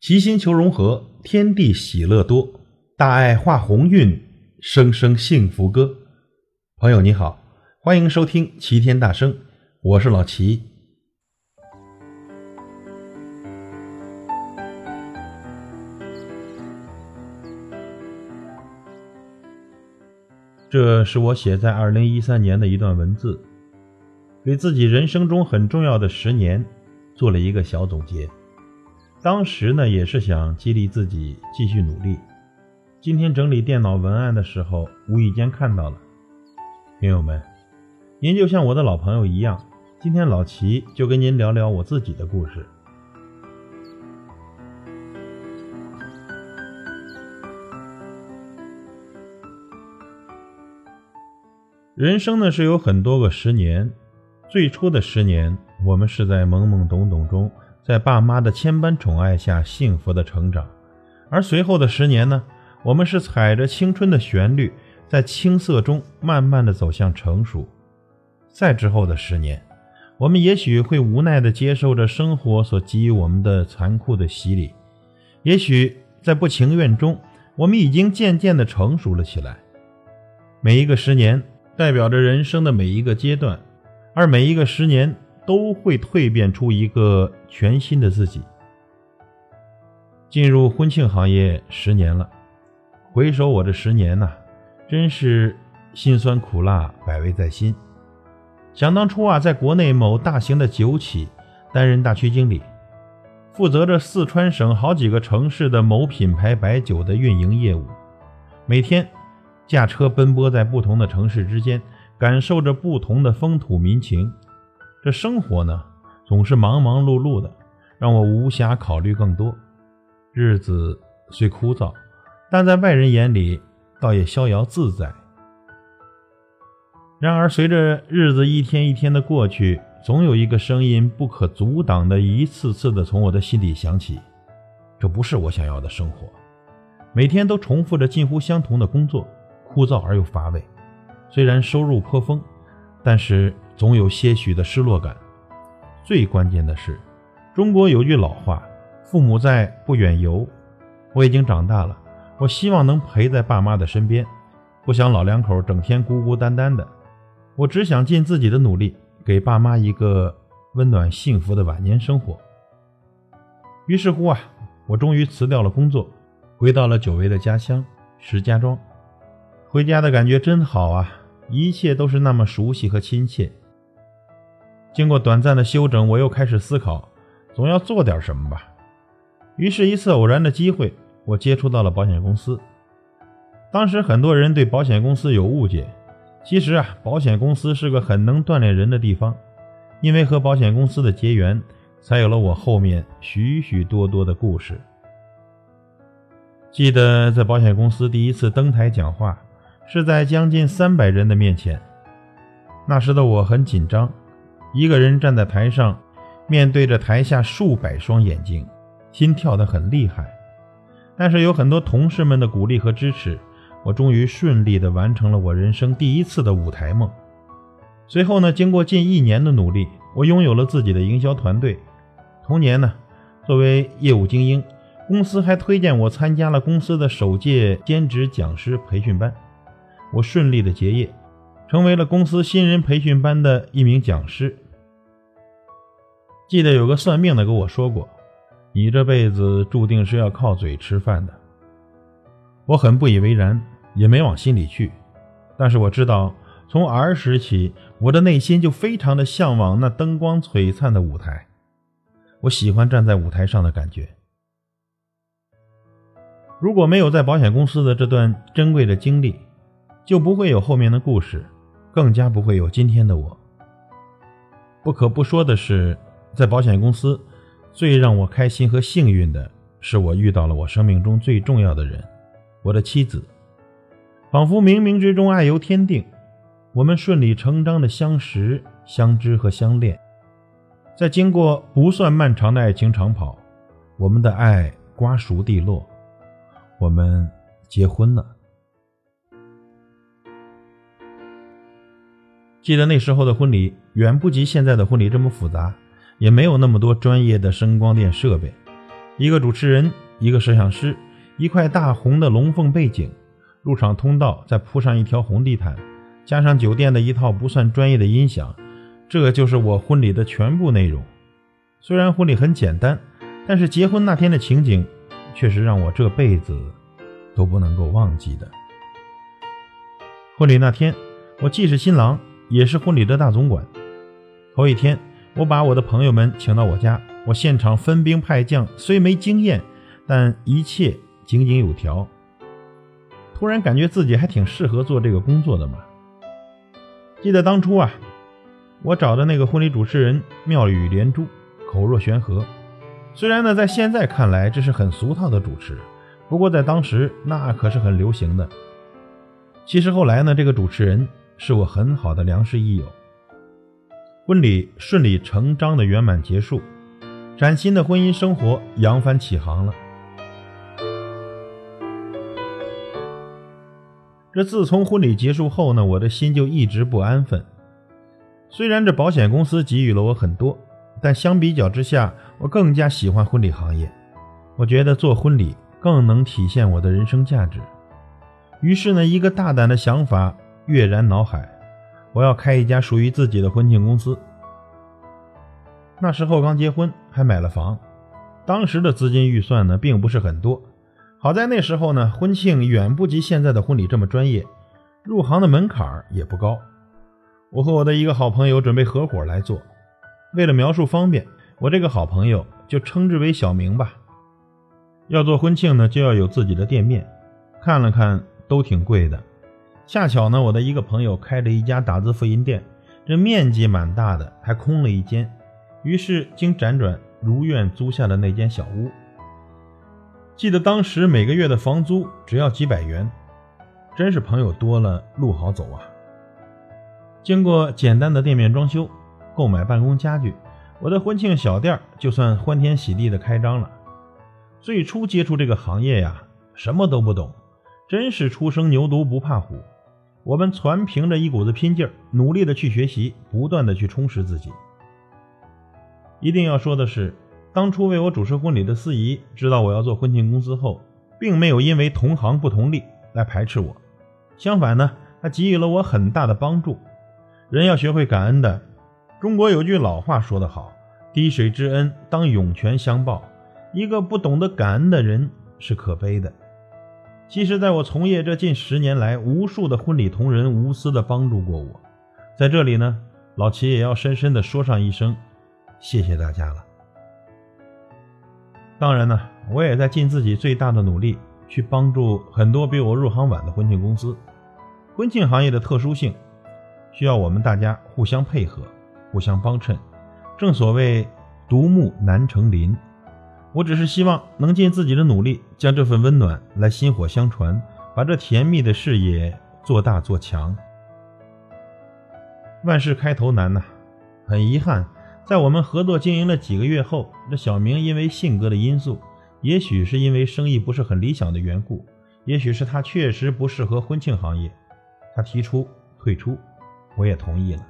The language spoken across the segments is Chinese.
齐心求融合，天地喜乐多，大爱化鸿运，声声幸福歌。朋友你好，欢迎收听齐天大圣，我是老齐。这是我写在二零一三年的一段文字，给自己人生中很重要的十年做了一个小总结。当时呢，也是想激励自己继续努力。今天整理电脑文案的时候，无意间看到了。朋友们，您就像我的老朋友一样，今天老齐就跟您聊聊我自己的故事。人生呢是有很多个十年，最初的十年，我们是在懵懵懂懂中，在爸妈的千般宠爱下幸福的成长；而随后的十年呢，我们是踩着青春的旋律，在青涩中慢慢的走向成熟；再之后的十年，我们也许会无奈的接受着生活所给予我们的残酷的洗礼；也许在不情愿中，我们已经渐渐的成熟了起来。每一个十年。代表着人生的每一个阶段，而每一个十年都会蜕变出一个全新的自己。进入婚庆行业十年了，回首我这十年呐，真是辛酸苦辣百味在心。想当初啊，在国内某大型的酒企担任大区经理，负责着四川省好几个城市的某品牌白酒的运营业务，每天。驾车奔波在不同的城市之间，感受着不同的风土民情。这生活呢，总是忙忙碌碌的，让我无暇考虑更多。日子虽枯燥，但在外人眼里，倒也逍遥自在。然而，随着日子一天一天的过去，总有一个声音不可阻挡的一次次的从我的心底响起：这不是我想要的生活。每天都重复着近乎相同的工作。枯燥而又乏味，虽然收入颇丰，但是总有些许的失落感。最关键的是，中国有句老话：“父母在，不远游。”我已经长大了，我希望能陪在爸妈的身边，不想老两口整天孤孤单单的。我只想尽自己的努力，给爸妈一个温暖幸福的晚年生活。于是乎啊，我终于辞掉了工作，回到了久违的家乡石家庄。回家的感觉真好啊！一切都是那么熟悉和亲切。经过短暂的休整，我又开始思考，总要做点什么吧。于是，一次偶然的机会，我接触到了保险公司。当时，很多人对保险公司有误解。其实啊，保险公司是个很能锻炼人的地方。因为和保险公司的结缘，才有了我后面许许多多的故事。记得在保险公司第一次登台讲话。是在将近三百人的面前，那时的我很紧张，一个人站在台上，面对着台下数百双眼睛，心跳得很厉害。但是有很多同事们的鼓励和支持，我终于顺利地完成了我人生第一次的舞台梦。随后呢，经过近一年的努力，我拥有了自己的营销团队。同年呢，作为业务精英，公司还推荐我参加了公司的首届兼职讲师培训班。我顺利的结业，成为了公司新人培训班的一名讲师。记得有个算命的跟我说过：“你这辈子注定是要靠嘴吃饭的。”我很不以为然，也没往心里去。但是我知道，从儿时起，我的内心就非常的向往那灯光璀璨的舞台。我喜欢站在舞台上的感觉。如果没有在保险公司的这段珍贵的经历，就不会有后面的故事，更加不会有今天的我。不可不说的是，在保险公司，最让我开心和幸运的是，我遇到了我生命中最重要的人，我的妻子。仿佛冥冥之中爱由天定，我们顺理成章的相识、相知和相恋。在经过不算漫长的爱情长跑，我们的爱瓜熟蒂落，我们结婚了。记得那时候的婚礼远不及现在的婚礼这么复杂，也没有那么多专业的声光电设备。一个主持人，一个摄像师，一块大红的龙凤背景，入场通道再铺上一条红地毯，加上酒店的一套不算专业的音响，这就是我婚礼的全部内容。虽然婚礼很简单，但是结婚那天的情景，却是让我这辈子都不能够忘记的。婚礼那天，我既是新郎，也是婚礼的大总管。头一天，我把我的朋友们请到我家，我现场分兵派将，虽没经验，但一切井井有条。突然感觉自己还挺适合做这个工作的嘛。记得当初啊，我找的那个婚礼主持人妙语连珠。口若悬河，虽然呢，在现在看来这是很俗套的主持，不过在当时那可是很流行的。其实后来呢，这个主持人是我很好的良师益友。婚礼顺理成章的圆满结束，崭新的婚姻生活扬帆起航了。这自从婚礼结束后呢，我的心就一直不安分。虽然这保险公司给予了我很多。但相比较之下，我更加喜欢婚礼行业。我觉得做婚礼更能体现我的人生价值。于是呢，一个大胆的想法跃然脑海：我要开一家属于自己的婚庆公司。那时候刚结婚，还买了房，当时的资金预算呢，并不是很多。好在那时候呢，婚庆远不及现在的婚礼这么专业，入行的门槛也不高。我和我的一个好朋友准备合伙来做。为了描述方便，我这个好朋友就称之为小明吧。要做婚庆呢，就要有自己的店面。看了看，都挺贵的。恰巧呢，我的一个朋友开着一家打字复印店，这面积蛮大的，还空了一间。于是经辗转，如愿租下了那间小屋。记得当时每个月的房租只要几百元，真是朋友多了路好走啊。经过简单的店面装修。购买办公家具，我的婚庆小店就算欢天喜地的开张了。最初接触这个行业呀，什么都不懂，真是初生牛犊不怕虎。我们全凭着一股子拼劲儿，努力的去学习，不断的去充实自己。一定要说的是，当初为我主持婚礼的司仪知道我要做婚庆公司后，并没有因为同行不同利来排斥我，相反呢，他给予了我很大的帮助。人要学会感恩的。中国有句老话说得好：“滴水之恩，当涌泉相报。”一个不懂得感恩的人是可悲的。其实，在我从业这近十年来，无数的婚礼同仁无私的帮助过我。在这里呢，老齐也要深深的说上一声谢谢大家了。当然呢，我也在尽自己最大的努力去帮助很多比我入行晚的婚庆公司。婚庆行业的特殊性，需要我们大家互相配合。互相帮衬，正所谓独木难成林。我只是希望能尽自己的努力，将这份温暖来薪火相传，把这甜蜜的事业做大做强。万事开头难呐，很遗憾，在我们合作经营了几个月后，这小明因为性格的因素，也许是因为生意不是很理想的缘故，也许是他确实不适合婚庆行业，他提出退出，我也同意了。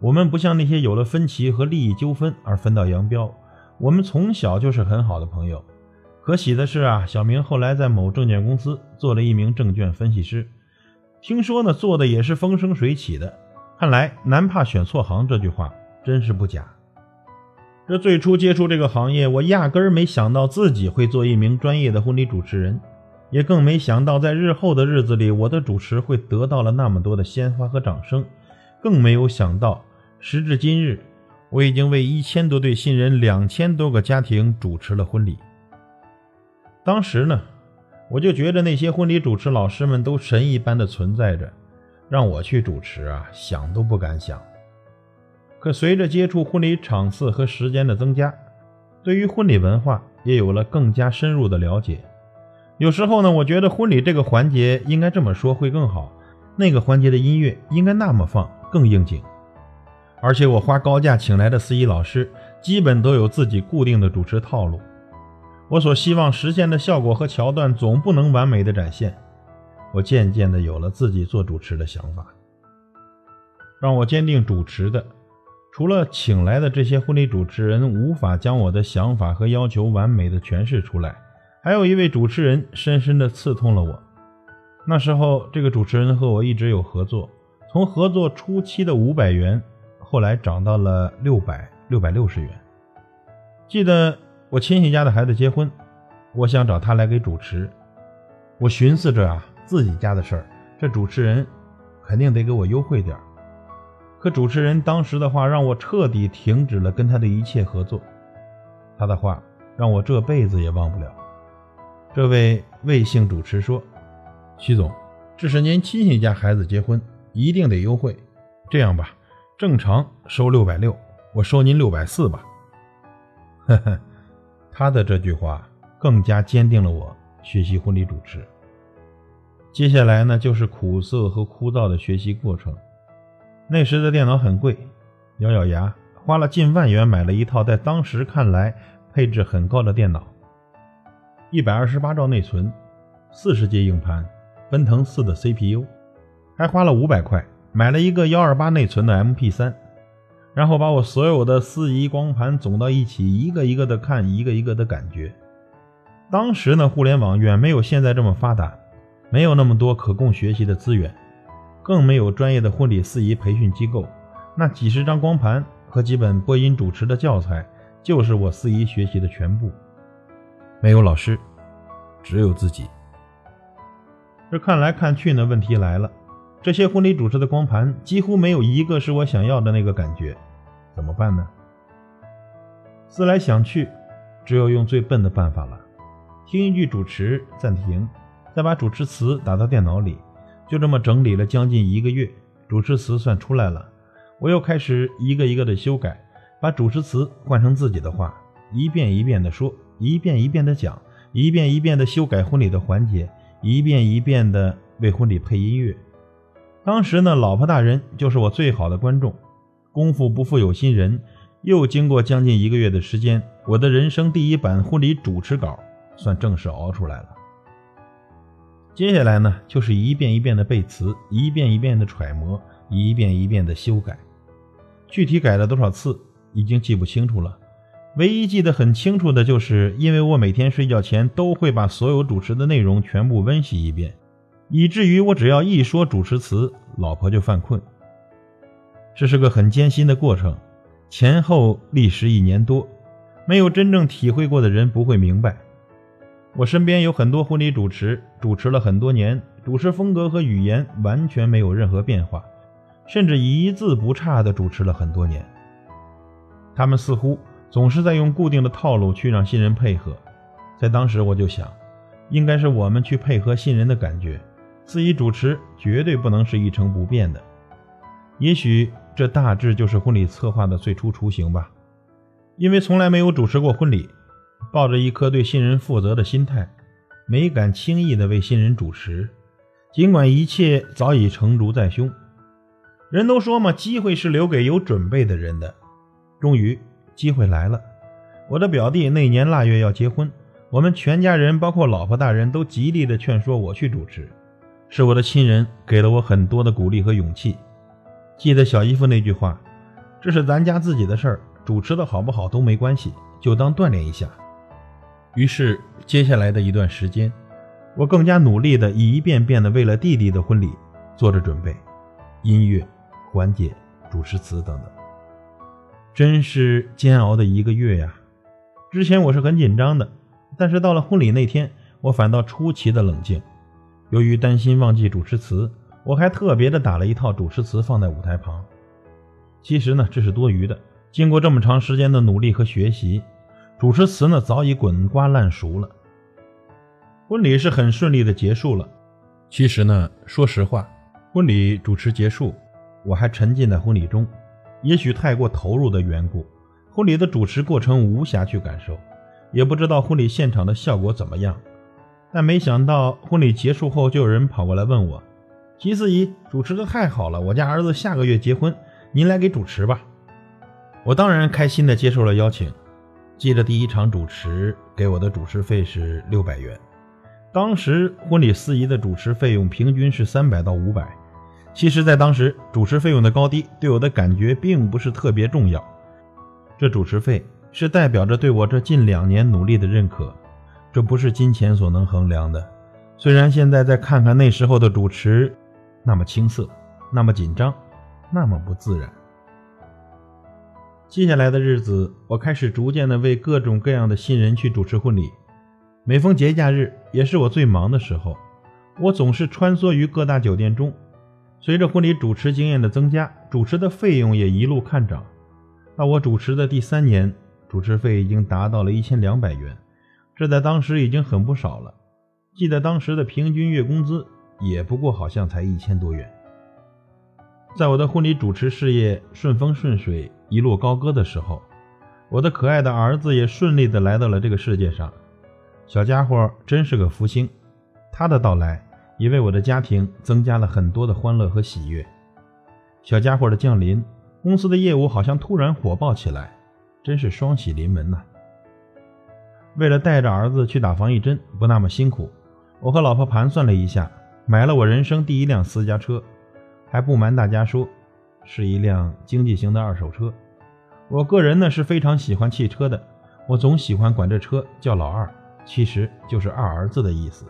我们不像那些有了分歧和利益纠纷而分道扬镳，我们从小就是很好的朋友。可喜的是啊，小明后来在某证券公司做了一名证券分析师，听说呢做的也是风生水起的。看来男怕选错行这句话真是不假。这最初接触这个行业，我压根儿没想到自己会做一名专业的婚礼主持人，也更没想到在日后的日子里，我的主持会得到了那么多的鲜花和掌声，更没有想到。时至今日，我已经为一千多对新人、两千多个家庭主持了婚礼。当时呢，我就觉得那些婚礼主持老师们都神一般的存在着，让我去主持啊，想都不敢想。可随着接触婚礼场次和时间的增加，对于婚礼文化也有了更加深入的了解。有时候呢，我觉得婚礼这个环节应该这么说会更好，那个环节的音乐应该那么放更应景。而且我花高价请来的司仪老师，基本都有自己固定的主持套路。我所希望实现的效果和桥段，总不能完美的展现。我渐渐的有了自己做主持的想法。让我坚定主持的，除了请来的这些婚礼主持人无法将我的想法和要求完美的诠释出来，还有一位主持人深深的刺痛了我。那时候，这个主持人和我一直有合作，从合作初期的五百元，后来涨到了六百、六百六十元。记得我亲戚家的孩子结婚，我想找他来给主持。我寻思着啊，自己家的事儿，这主持人肯定得给我优惠点儿。可主持人当时的话让我彻底停止了跟他的一切合作，他的话让我这辈子也忘不了。这位魏姓主持说：“徐总，这是您亲戚家孩子结婚，一定得优惠。这样吧，正常收六百六，我收您六百四吧。”呵呵，他的这句话更加坚定了我学习婚礼主持。接下来呢，就是苦涩和枯燥的学习过程。那时的电脑很贵，咬咬牙花了近万元买了一套在当时看来配置很高的电脑，一百二十八兆内存，四十 G 硬盘，奔腾四的 CPU，还花了五百块买了一个幺二八内存的 MP 三，然后把我所有的司仪光盘总到一起，一个一个的看，一个一个的感觉。当时呢，互联网远没有现在这么发达，没有那么多可供学习的资源。更没有专业的婚礼司仪培训机构，那几十张光盘和几本播音主持的教材，就是我司仪学习的全部。没有老师，只有自己。这看来看去呢，问题来了，这些婚礼主持的光盘几乎没有一个是我想要的那个感觉，怎么办呢？思来想去，只有用最笨的办法了：听一句主持，暂停，再把主持词打到电脑里。就这么整理了将近一个月，主持词算出来了。我又开始一个一个的修改，把主持词换成自己的话，一遍一遍的说，一遍一遍的讲，一遍一遍的修改婚礼的环节，一遍一遍的为婚礼配音乐。当时呢，老婆大人就是我最好的观众。功夫不负有心人，又经过将近一个月的时间，我的人生第一版婚礼主持稿算正式熬出来了。接下来呢，就是一遍一遍的背词，一遍一遍的揣摩，一遍一遍的修改。具体改了多少次，已经记不清楚了。唯一记得很清楚的就是，因为我每天睡觉前都会把所有主持的内容全部温习一遍，以至于我只要一说主持词，老婆就犯困。这是个很艰辛的过程，前后历时一年多，没有真正体会过的人不会明白。我身边有很多婚礼主持，主持了很多年，主持风格和语言完全没有任何变化，甚至一字不差地主持了很多年。他们似乎总是在用固定的套路去让新人配合。在当时我就想，应该是我们去配合新人的感觉，司仪主持绝对不能是一成不变的。也许这大致就是婚礼策划的最初雏形吧，因为从来没有主持过婚礼。抱着一颗对新人负责的心态，没敢轻易的为新人主持，尽管一切早已成竹在胸。人都说嘛，机会是留给有准备的人的。终于，机会来了。我的表弟那年腊月要结婚，我们全家人，包括老婆大人都极力的劝说我去主持。是我的亲人给了我很多的鼓励和勇气。记得小姨夫那句话：“这是咱家自己的事儿，主持的好不好都没关系，就当锻炼一下。”于是，接下来的一段时间，我更加努力地一遍遍地为了弟弟的婚礼做着准备，音乐、环节、主持词等等，真是煎熬的一个月呀！之前我是很紧张的，但是到了婚礼那天，我反倒出奇的冷静。由于担心忘记主持词，我还特别的打了一套主持词放在舞台旁。其实呢，这是多余的。经过这么长时间的努力和学习。主持词呢早已滚瓜烂熟了，婚礼是很顺利的结束了。其实呢，说实话，婚礼主持结束，我还沉浸在婚礼中，也许太过投入的缘故，婚礼的主持过程无暇去感受，也不知道婚礼现场的效果怎么样。但没想到婚礼结束后，就有人跑过来问我：“齐司仪主持的太好了，我家儿子下个月结婚，您来给主持吧。”我当然开心的接受了邀请。记得第一场主持给我的主持费是六百元，当时婚礼司仪的主持费用平均是三百到五百，其实，在当时，主持费用的高低对我的感觉并不是特别重要。这主持费是代表着对我这近两年努力的认可，这不是金钱所能衡量的。虽然现在再看看那时候的主持，那么青涩，那么紧张，那么不自然。接下来的日子，我开始逐渐的为各种各样的新人去主持婚礼。每逢节假日，也是我最忙的时候，我总是穿梭于各大酒店中。随着婚礼主持经验的增加，主持的费用也一路看涨。到我主持的第三年，主持费已经达到了一千两百元，这在当时已经很不少了。记得当时的平均月工资也不过好像才一千多元。在我的婚礼主持事业顺风顺水、一路高歌的时候，我的可爱的儿子也顺利的来到了这个世界上。小家伙真是个福星，他的到来。也为我的家庭增加了很多的欢乐和喜悦。小家伙的降临，公司的业务好像突然火爆起来，真是双喜临门呐！为了带着儿子去打防疫针不那么辛苦，我和老婆盘算了一下，买了我人生第一辆私家车，还不瞒大家说，是一辆经济型的二手车。我个人呢是非常喜欢汽车的，我总喜欢管这车叫老二，其实就是二儿子的意思。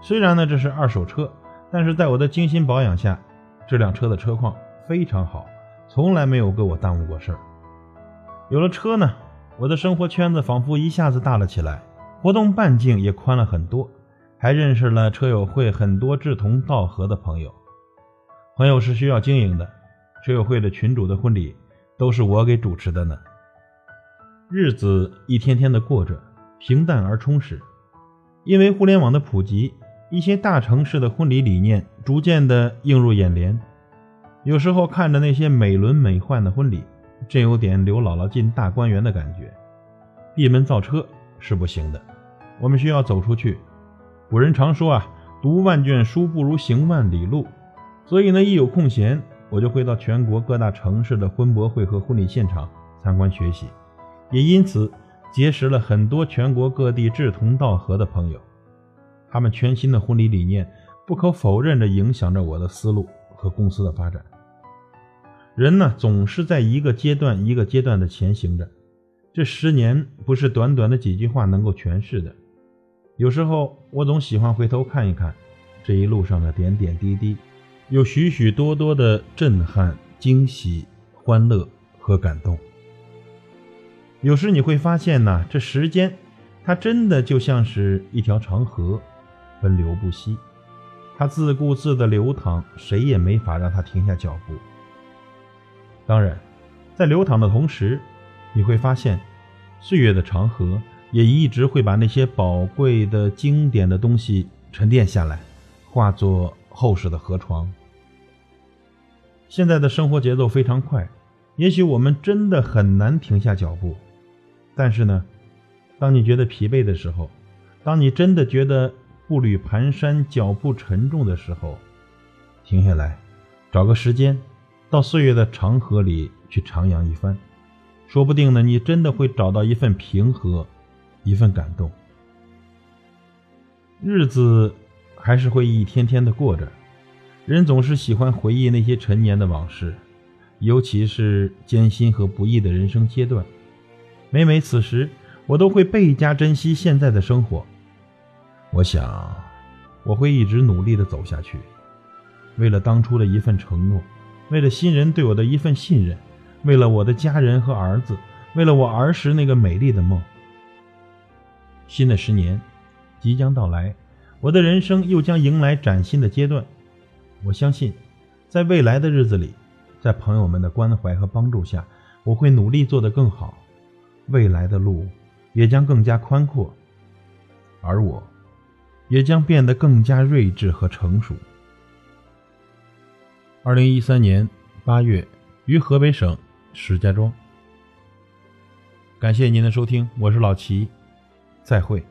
虽然呢这是二手车，但是在我的精心保养下，这辆车的车况非常好，从来没有给我耽误过事儿。有了车呢，我的生活圈子仿佛一下子大了起来，活动半径也宽了很多，还认识了车友会很多志同道合的朋友。朋友是需要经营的，车友会的群主的婚礼都是我给主持的呢。日子一天天的过着，平淡而充实，因为互联网的普及。一些大城市的婚礼理念逐渐的映入眼帘，有时候看着那些美轮美奂的婚礼，真有点刘姥姥进大观园的感觉。闭门造车是不行的，我们需要走出去。古人常说啊，读万卷书不如行万里路。所以呢，一有空闲，我就会到全国各大城市的婚博会和婚礼现场参观学习，也因此结识了很多全国各地志同道合的朋友。他们全新的婚礼理念，不可否认地影响着我的思路和公司的发展。人呢，总是在一个阶段一个阶段的前行着，这十年不是短短的几句话能够诠释的。有时候，我总喜欢回头看一看这一路上的点点滴滴，有许许多多的震撼、惊喜、欢乐和感动。有时你会发现呢，这时间，它真的就像是一条长河。奔流不息，它自顾自的流淌，谁也没法让它停下脚步。当然，在流淌的同时，你会发现，岁月的长河也一直会把那些宝贵的、经典的东西沉淀下来，化作厚实的河床。现在的生活节奏非常快，也许我们真的很难停下脚步。但是呢，当你觉得疲惫的时候，当你真的觉得……步履蹒跚、脚步沉重的时候，停下来，找个时间，到岁月的长河里去徜徉一番，说不定呢，你真的会找到一份平和，一份感动。日子还是会一天天的过着，人总是喜欢回忆那些陈年的往事，尤其是艰辛和不易的人生阶段。每每此时，我都会倍加珍惜现在的生活。我想，我会一直努力的走下去，为了当初的一份承诺，为了新人对我的一份信任，为了我的家人和儿子，为了我儿时那个美丽的梦。新的十年即将到来，我的人生又将迎来崭新的阶段。我相信，在未来的日子里，在朋友们的关怀和帮助下，我会努力做得更好，未来的路也将更加宽阔，而我。也将变得更加睿智和成熟。二零一三年八月，于河北省石家庄。感谢您的收听，我是老齐，再会。